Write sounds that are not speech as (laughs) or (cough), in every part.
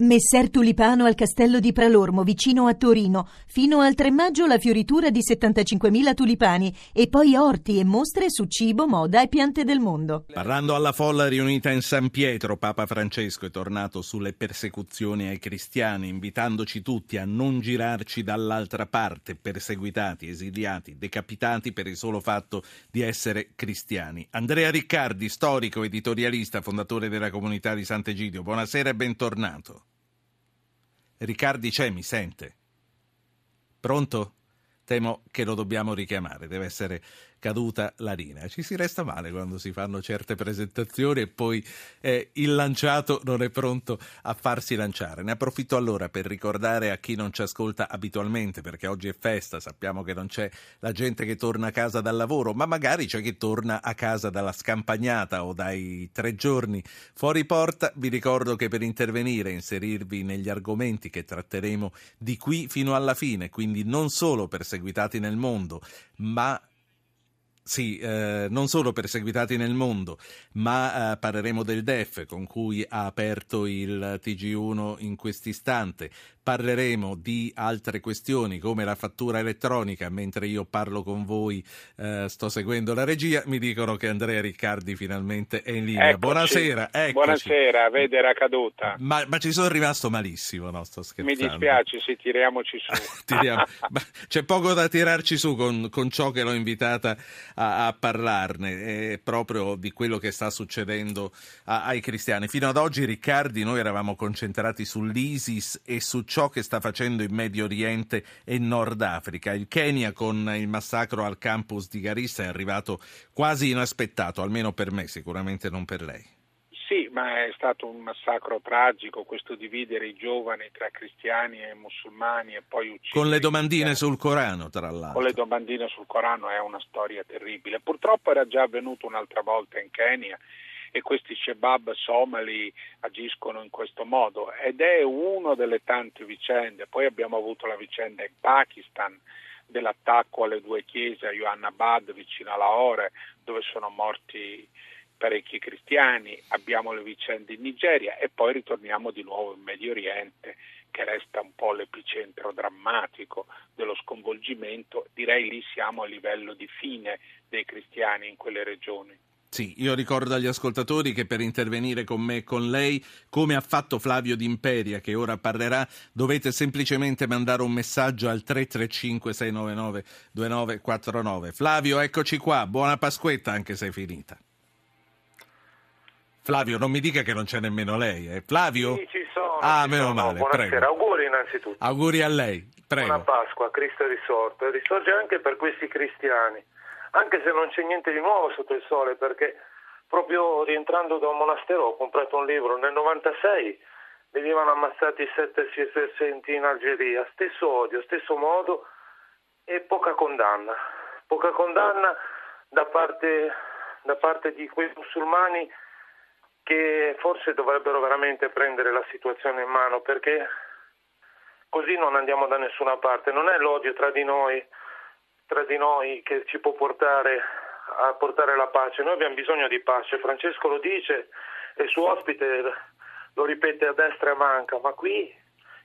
Messer Tulipano al castello di Pralormo, vicino a Torino. Fino al 3 maggio la fioritura di 75.000 tulipani e poi orti e mostre su cibo, moda e piante del mondo. Parlando alla folla riunita in San Pietro, Papa Francesco è tornato sulle persecuzioni ai cristiani, invitandoci tutti a non girarci dall'altra parte, perseguitati, esiliati, decapitati per il solo fatto di essere cristiani. Andrea Riccardi, storico, editorialista, fondatore della comunità di Sant'Egidio, buonasera e bentornato. Riccardi c'è, mi sente? Pronto? Temo che lo dobbiamo richiamare, deve essere caduta la linea. Ci si resta male quando si fanno certe presentazioni e poi eh, il lanciato non è pronto a farsi lanciare. Ne approfitto allora per ricordare a chi non ci ascolta abitualmente, perché oggi è festa, sappiamo che non c'è la gente che torna a casa dal lavoro, ma magari c'è chi torna a casa dalla scampagnata o dai tre giorni fuori porta. Vi ricordo che per intervenire e inserirvi negli argomenti che tratteremo di qui fino alla fine, quindi non solo perseguitati nel mondo, ma sì, eh, non solo perseguitati nel mondo, ma eh, parleremo del DEF con cui ha aperto il TG1 in quest'istante. Parleremo di altre questioni come la fattura elettronica. Mentre io parlo con voi, eh, sto seguendo la regia. Mi dicono che Andrea Riccardi finalmente è in linea. Eccoci. Buonasera. Eccoci. Buonasera, vede era caduta. Ma, ma, ci sono rimasto malissimo, no? Sto scherzando. Mi dispiace, sì, tiriamoci su. (laughs) Tiriamo. C'è poco da tirarci su con, con ciò che l'ho invitata a, a parlarne, è proprio di quello che sta succedendo a, ai cristiani. Fino ad oggi, Riccardi, noi eravamo concentrati sull'ISIS e su ciò che sta facendo in Medio Oriente e Nord Africa. Il Kenya con il massacro al campus di Garissa è arrivato quasi inaspettato, almeno per me, sicuramente non per lei. Ma è stato un massacro tragico questo dividere i giovani tra cristiani e musulmani e poi uccidere. Con le domandine sul Corano, tra l'altro. Con le domandine sul Corano è una storia terribile. Purtroppo era già avvenuto un'altra volta in Kenya e questi Shebab somali agiscono in questo modo ed è una delle tante vicende. Poi abbiamo avuto la vicenda in Pakistan dell'attacco alle due chiese a Yohanabad vicino a Lahore dove sono morti parecchi cristiani, abbiamo le vicende in Nigeria e poi ritorniamo di nuovo in Medio Oriente che resta un po' l'epicentro drammatico dello sconvolgimento, direi lì siamo a livello di fine dei cristiani in quelle regioni. Sì, io ricordo agli ascoltatori che per intervenire con me e con lei, come ha fatto Flavio D'Imperia, che ora parlerà, dovete semplicemente mandare un messaggio al 335-699-2949. Flavio, eccoci qua, buona Pasquetta anche se è finita. Flavio, non mi dica che non c'è nemmeno lei, eh? Flavio? Sì, ci sono. Ah, ci meno sono. male, Buonasera, prego. auguri innanzitutto. Auguri a lei, prego. Buona Pasqua, Cristo è risorto risorge anche per questi cristiani anche se non c'è niente di nuovo sotto il sole, perché proprio rientrando da un monastero ho comprato un libro nel 96 venivano ammazzati sette sercenti in Algeria, stesso odio, stesso modo e poca condanna, poca condanna da parte, da parte di quei musulmani che forse dovrebbero veramente prendere la situazione in mano perché così non andiamo da nessuna parte, non è l'odio tra di noi tra di noi che ci può portare a portare la pace. Noi abbiamo bisogno di pace, Francesco lo dice e il suo ospite lo ripete a destra e manca, ma qui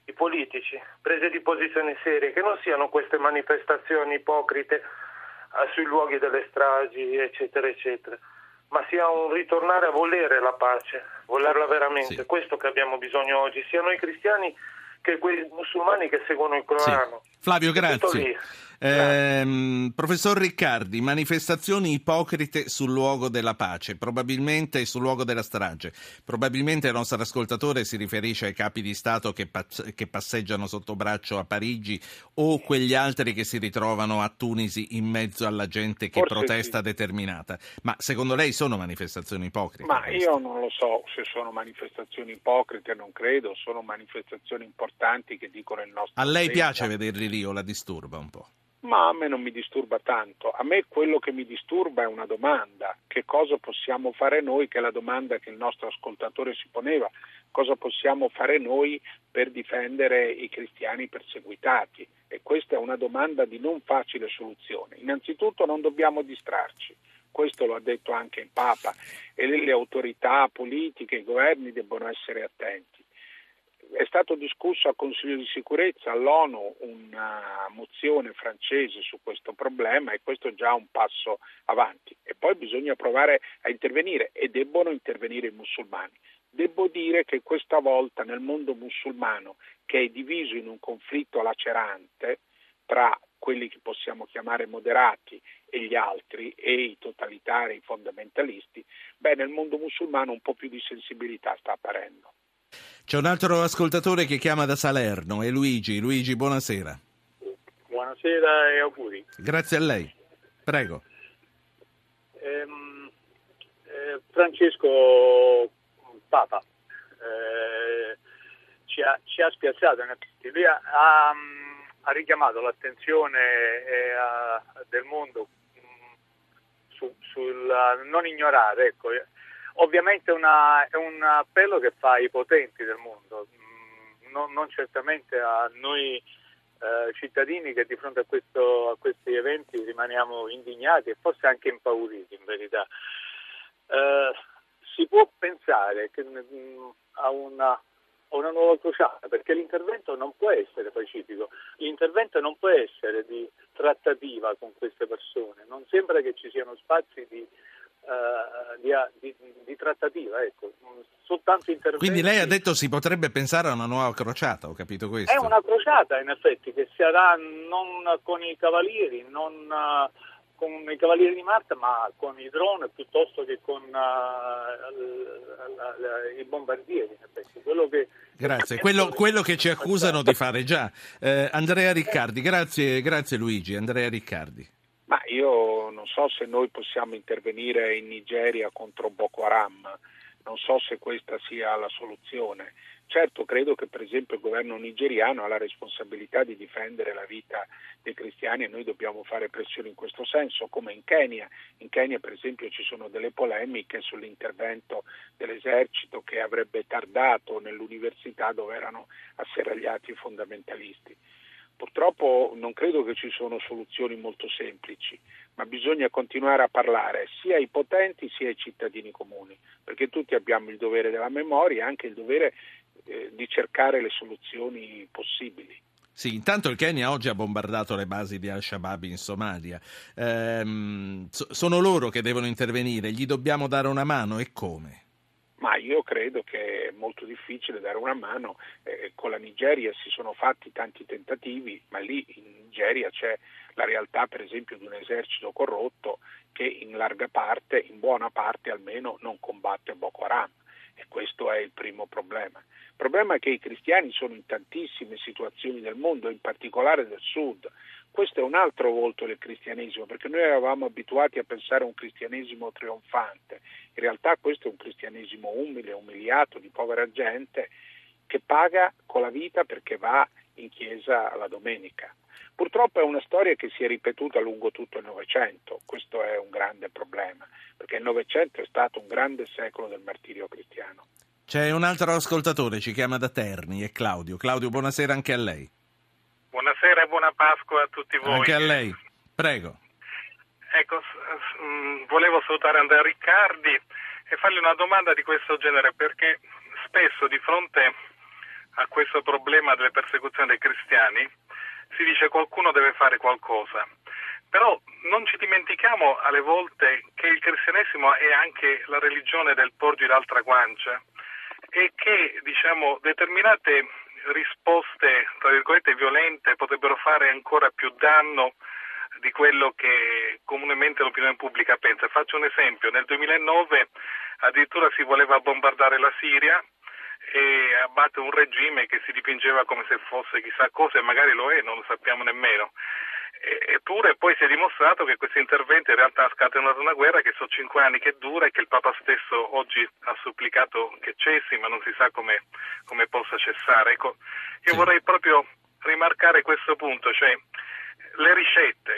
i politici, prese di posizione serie, che non siano queste manifestazioni ipocrite eh, sui luoghi delle stragi, eccetera, eccetera, ma sia un ritornare a volere la pace, volerla veramente. Sì. Questo che abbiamo bisogno oggi, siano i cristiani che quei musulmani che seguono il Corano. Sì. Flavio, grazie. Eh, professor Riccardi, manifestazioni ipocrite sul luogo della pace, probabilmente sul luogo della strage. Probabilmente il nostro ascoltatore si riferisce ai capi di Stato che, pass- che passeggiano sotto braccio a Parigi o quegli altri che si ritrovano a Tunisi in mezzo alla gente che Forse protesta sì. determinata. Ma secondo lei sono manifestazioni ipocrite? Ma queste? io non lo so se sono manifestazioni ipocrite, non credo, sono manifestazioni importanti che dicono il nostro. A lei senza. piace vederli lì o la disturba un po'? Ma a me non mi disturba tanto, a me quello che mi disturba è una domanda, che cosa possiamo fare noi, che è la domanda che il nostro ascoltatore si poneva, cosa possiamo fare noi per difendere i cristiani perseguitati? E questa è una domanda di non facile soluzione. Innanzitutto non dobbiamo distrarci, questo lo ha detto anche il Papa, e le autorità politiche, i governi debbono essere attenti è stato discusso al Consiglio di sicurezza, all'ONU, una mozione francese su questo problema e questo è già un passo avanti. E poi bisogna provare a intervenire e debbono intervenire i musulmani. Devo dire che questa volta nel mondo musulmano, che è diviso in un conflitto lacerante tra quelli che possiamo chiamare moderati e gli altri, e i totalitari, i fondamentalisti, beh, nel mondo musulmano un po' più di sensibilità sta apparendo. C'è un altro ascoltatore che chiama da Salerno, è Luigi. Luigi, buonasera. Buonasera e auguri. Grazie a lei. Prego. Ehm, eh, Francesco Papa eh, ci, ha, ci, ha, spiazzato, lui ha, ha, ha richiamato l'attenzione eh, a, del mondo mm, su, sul non ignorare ecco, Ovviamente una, è un appello che fa ai potenti del mondo, mm, non, non certamente a noi eh, cittadini che di fronte a, questo, a, questi eventi rimaniamo indignati e forse anche impauriti in verità. Eh, si può pensare che, mh, mm, a, una, una nuova crociata perché l'intervento non può essere pacifico, l'intervento non può essere di trattativa con queste persone, non sembra che ci siano spazi di uh, di, di, trattativa, ecco. soltanto interventi. Quindi lei ha detto si potrebbe pensare a una nuova crociata, ho capito questo? È una crociata in effetti che si farà non con i cavalieri, non uh, con i cavalieri di Marte, ma con i droni piuttosto che con uh, i bombardieri. Quello che, grazie, quello, quello, che ci accusano di fare già. Eh, Andrea Riccardi, grazie, grazie Luigi. Andrea Riccardi. Ma io non so se noi possiamo intervenire in Nigeria contro Boko Haram, non so se questa sia la soluzione. Certo, credo che per esempio il governo nigeriano ha la responsabilità di difendere la vita dei cristiani e noi dobbiamo fare pressione in questo senso, come in Kenya. In Kenya per esempio ci sono delle polemiche sull'intervento dell'esercito che avrebbe tardato nell'università dove erano asserragliati i fondamentalisti. Purtroppo non credo che ci sono soluzioni molto semplici, ma bisogna continuare a parlare sia ai potenti sia ai cittadini comuni, perché tutti abbiamo il dovere della memoria e anche il dovere eh, di cercare le soluzioni possibili. Sì, intanto il Kenya oggi ha bombardato le basi di Al-Shabaab in Somalia. Ehm, sono loro che devono intervenire, gli dobbiamo dare una mano e come? Io credo che è molto difficile dare una mano. Eh, con la Nigeria si sono fatti tanti tentativi, ma lì in Nigeria c'è la realtà per esempio di un esercito corrotto che in larga parte, in buona parte almeno, non combatte Boko Haram e questo è il primo problema. Il problema è che i cristiani sono in tantissime situazioni del mondo, in particolare del sud. Questo è un altro volto del cristianesimo, perché noi eravamo abituati a pensare a un cristianesimo trionfante. In realtà questo è un cristianesimo umile, umiliato, di povera gente, che paga con la vita perché va in chiesa la domenica. Purtroppo è una storia che si è ripetuta lungo tutto il Novecento, questo è un grande problema, perché il Novecento è stato un grande secolo del martirio cristiano. C'è un altro ascoltatore, ci chiama da Terni, è Claudio. Claudio, buonasera anche a lei. Buonasera e buona Pasqua a tutti voi. Anche a lei, prego. Ecco, mm, volevo salutare Andrea Riccardi e fargli una domanda di questo genere perché spesso di fronte a questo problema delle persecuzioni dei cristiani si dice qualcuno deve fare qualcosa. Però non ci dimentichiamo alle volte che il cristianesimo è anche la religione del porgi l'altra guancia e che diciamo, determinate risposte tra virgolette violente potrebbero fare ancora più danno di quello che comunemente l'opinione pubblica pensa. Faccio un esempio, nel 2009 addirittura si voleva bombardare la Siria e abbatte un regime che si dipingeva come se fosse chissà cosa e magari lo è, non lo sappiamo nemmeno. Eppure poi si è dimostrato che questo intervento in realtà ha scatenato una guerra che sono cinque anni che dura e che il Papa stesso oggi ha supplicato che cessi, ma non si sa come, come possa cessare. Ecco, io vorrei proprio rimarcare questo punto, cioè le ricette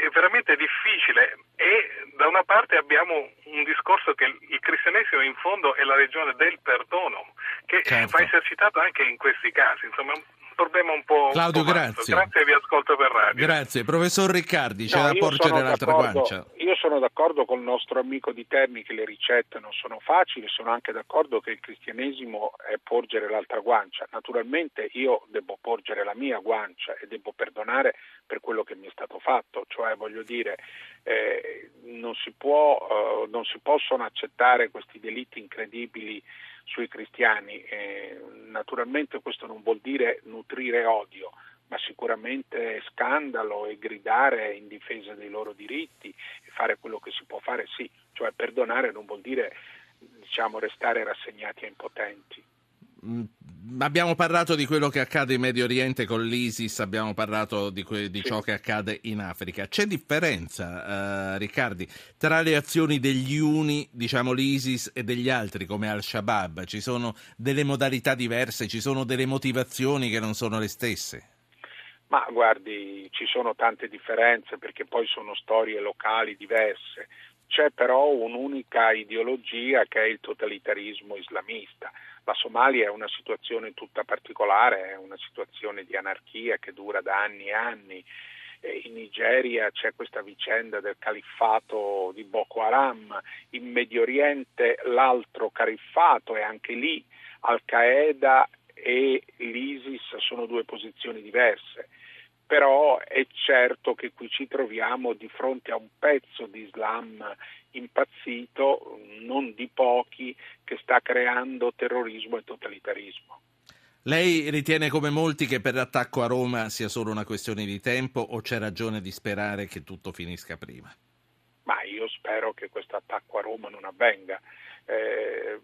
è veramente difficile e da una parte abbiamo un discorso che il cristianesimo in fondo è la religione del perdono che certo. va esercitato anche in questi casi. Insomma, problema un po'. Claudio, un po grazie. Grazie, vi ascolto per radio. Grazie. Professor Riccardi, c'è No, da io porgere sono l'altra d'accordo- guancia. Io sono d'accordo con il nostro amico di Terni che le ricette non sono facili, sono anche d'accordo che il cristianesimo è porgere l'altra guancia. Naturalmente io devo porgere la mia guancia e devo perdonare per quello che mi è stato fatto, cioè voglio dire eh, non, si può, eh, non si possono accettare questi delitti incredibili sui cristiani. Eh, naturalmente questo non vuol dire nutrire odio, ma sicuramente scandalo e gridare in difesa dei loro diritti e fare quello che si può fare, sì, cioè perdonare non vuol dire diciamo, restare rassegnati e impotenti. Mm, Abbiamo parlato di quello che accade in Medio Oriente con l'ISIS, abbiamo parlato di, que- di ciò che accade in Africa. C'è differenza, eh, Riccardi, tra le azioni degli uni, diciamo l'ISIS, e degli altri come Al-Shabaab? Ci sono delle modalità diverse, ci sono delle motivazioni che non sono le stesse? Ma guardi, ci sono tante differenze perché poi sono storie locali diverse. C'è però un'unica ideologia che è il totalitarismo islamista. La Somalia è una situazione tutta particolare, è una situazione di anarchia che dura da anni e anni. Eh, In Nigeria c'è questa vicenda del califfato di Boko Haram, in Medio Oriente l'altro califfato e anche lì Al-Qaeda e l'ISIS sono due posizioni diverse però è certo che qui ci troviamo di fronte a un pezzo di Islam impazzito, non di pochi, che sta creando terrorismo e totalitarismo. Lei ritiene come molti che per l'attacco a Roma sia solo una questione di tempo o c'è ragione di sperare che tutto finisca prima? Ma io spero che questo attacco a Roma non avvenga. Eh,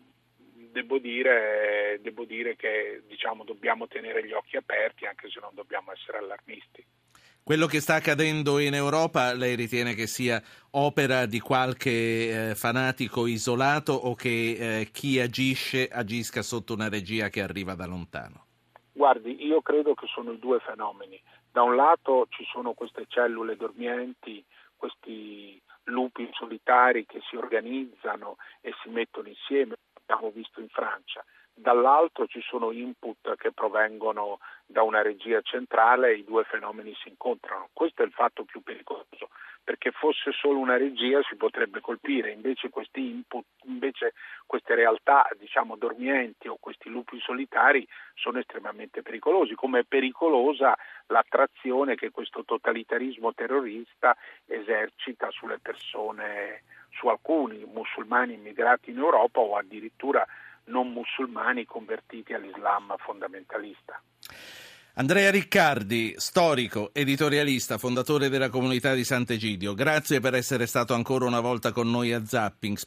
devo, dire, devo dire che diciamo, dobbiamo tenere gli occhi aperti anche se non dobbiamo essere allarmisti. Quello che sta accadendo in Europa, lei ritiene che sia opera di qualche eh, fanatico isolato o che eh, chi agisce agisca sotto una regia che arriva da lontano? Guardi, io credo che sono i due fenomeni. Da un lato ci sono queste cellule dormienti, questi lupi solitari che si organizzano e si mettono insieme, abbiamo visto in Francia. Dall'altro ci sono input che provengono da una regia centrale e i due fenomeni si incontrano. Questo è il fatto più pericoloso, perché fosse solo una regia si potrebbe colpire, invece questi input, invece queste realtà diciamo dormienti o questi lupi solitari sono estremamente pericolosi, come è pericolosa l'attrazione che questo totalitarismo terrorista esercita sulle persone, su alcuni musulmani immigrati in Europa o addirittura non musulmani convertiti all'Islam fondamentalista. Andrea Riccardi, storico, editorialista, fondatore della comunità di Sant'Egidio, grazie per essere stato ancora una volta con noi a Zapping.